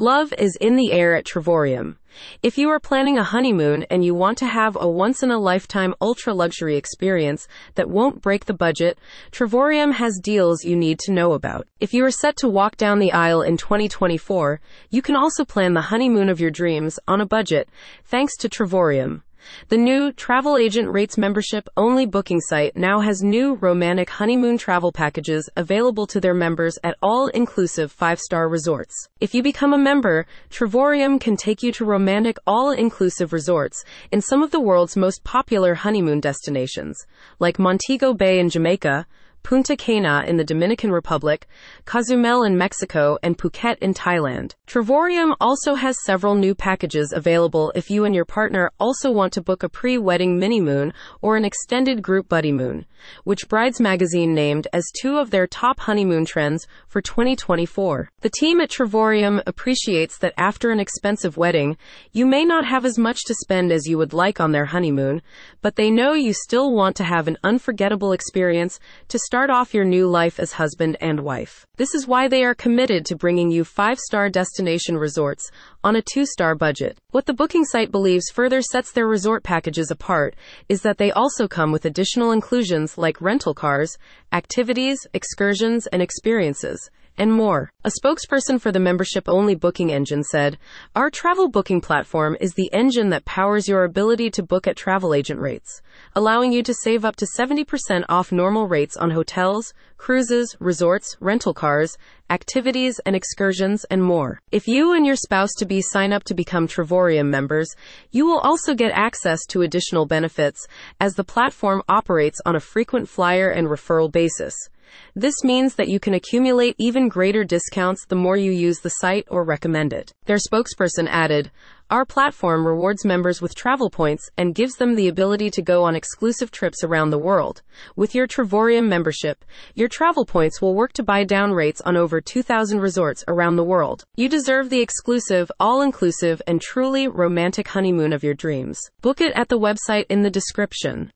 Love is in the air at Travorium. If you are planning a honeymoon and you want to have a once in a lifetime ultra luxury experience that won't break the budget, Travorium has deals you need to know about. If you are set to walk down the aisle in 2024, you can also plan the honeymoon of your dreams on a budget thanks to Travorium. The new travel agent rates membership only booking site now has new romantic honeymoon travel packages available to their members at all inclusive five star resorts. If you become a member, Travorium can take you to romantic all inclusive resorts in some of the world's most popular honeymoon destinations, like Montego Bay in Jamaica, Punta Cana in the Dominican Republic, Cozumel in Mexico, and Phuket in Thailand. Travorium also has several new packages available if you and your partner also want to book a pre-wedding mini-moon or an extended group buddy moon, which Brides Magazine named as two of their top honeymoon trends for 2024. The team at Travorium appreciates that after an expensive wedding, you may not have as much to spend as you would like on their honeymoon, but they know you still want to have an unforgettable experience to start off your new life as husband and wife. This is why they are committed to bringing you five star destination resorts on a two star budget. What the booking site believes further sets their resort packages apart is that they also come with additional inclusions like rental cars, activities, excursions, and experiences and more. A spokesperson for the membership only booking engine said, Our travel booking platform is the engine that powers your ability to book at travel agent rates, allowing you to save up to 70% off normal rates on hotels, cruises, resorts, rental cars, activities and excursions, and more. If you and your spouse to be sign up to become Travorium members, you will also get access to additional benefits as the platform operates on a frequent flyer and referral basis. This means that you can accumulate even greater discounts the more you use the site or recommend it. Their spokesperson added, Our platform rewards members with travel points and gives them the ability to go on exclusive trips around the world. With your Travorium membership, your travel points will work to buy down rates on over 2,000 resorts around the world. You deserve the exclusive, all inclusive, and truly romantic honeymoon of your dreams. Book it at the website in the description.